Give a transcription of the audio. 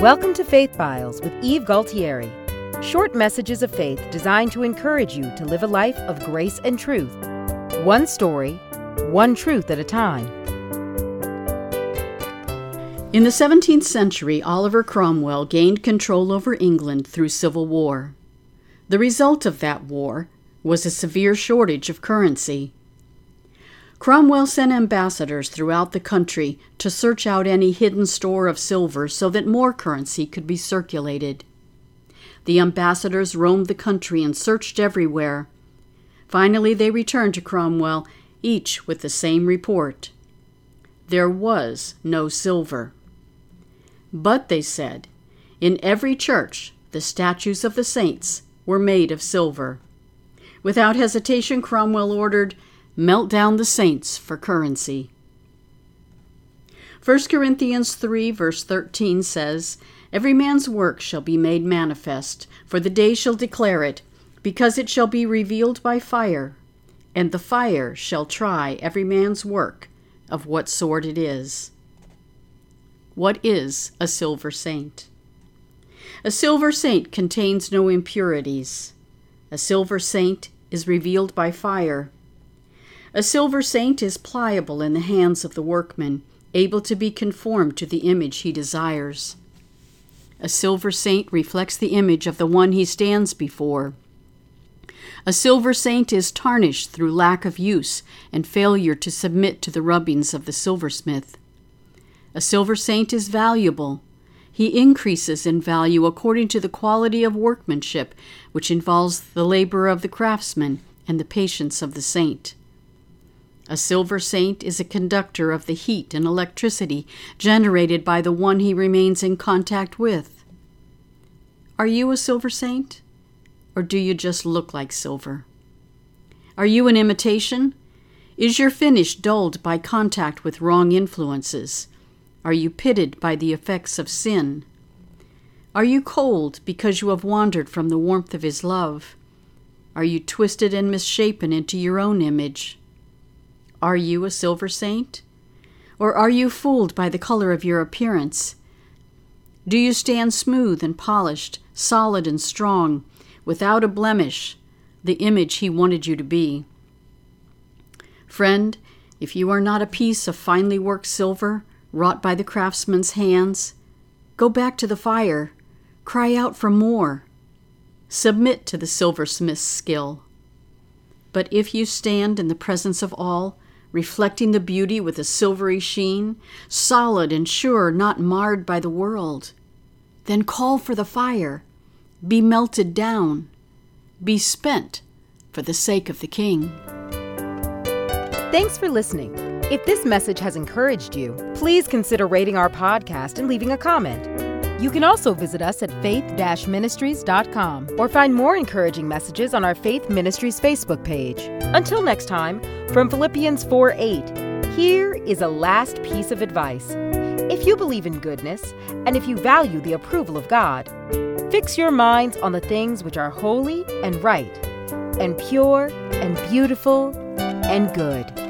Welcome to Faith Files with Eve Galtieri. Short messages of faith designed to encourage you to live a life of grace and truth. One story, one truth at a time. In the 17th century, Oliver Cromwell gained control over England through civil war. The result of that war was a severe shortage of currency. Cromwell sent ambassadors throughout the country to search out any hidden store of silver so that more currency could be circulated. The ambassadors roamed the country and searched everywhere. Finally, they returned to Cromwell, each with the same report. There was no silver. But, they said, in every church the statues of the saints were made of silver. Without hesitation, Cromwell ordered, Melt down the saints for currency. 1 Corinthians 3, verse 13 says, Every man's work shall be made manifest, for the day shall declare it, because it shall be revealed by fire, and the fire shall try every man's work of what sort it is. What is a silver saint? A silver saint contains no impurities. A silver saint is revealed by fire. A silver saint is pliable in the hands of the workman, able to be conformed to the image he desires. A silver saint reflects the image of the one he stands before. A silver saint is tarnished through lack of use and failure to submit to the rubbings of the silversmith. A silver saint is valuable. He increases in value according to the quality of workmanship, which involves the labor of the craftsman and the patience of the saint. A silver saint is a conductor of the heat and electricity generated by the one he remains in contact with. Are you a silver saint? Or do you just look like silver? Are you an imitation? Is your finish dulled by contact with wrong influences? Are you pitted by the effects of sin? Are you cold because you have wandered from the warmth of His love? Are you twisted and misshapen into your own image? Are you a silver saint? Or are you fooled by the color of your appearance? Do you stand smooth and polished, solid and strong, without a blemish, the image He wanted you to be? Friend, if you are not a piece of finely worked silver, wrought by the craftsman's hands, go back to the fire, cry out for more, submit to the silversmith's skill. But if you stand in the presence of all, reflecting the beauty with a silvery sheen, solid and sure, not marred by the world. Then call for the fire, be melted down, be spent for the sake of the King. Thanks for listening. If this message has encouraged you, please consider rating our podcast and leaving a comment. You can also visit us at faith ministries.com or find more encouraging messages on our Faith Ministries Facebook page. Until next time, from Philippians 4 8, here is a last piece of advice. If you believe in goodness, and if you value the approval of God, fix your minds on the things which are holy and right, and pure and beautiful and good.